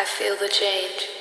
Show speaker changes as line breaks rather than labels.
I feel the change.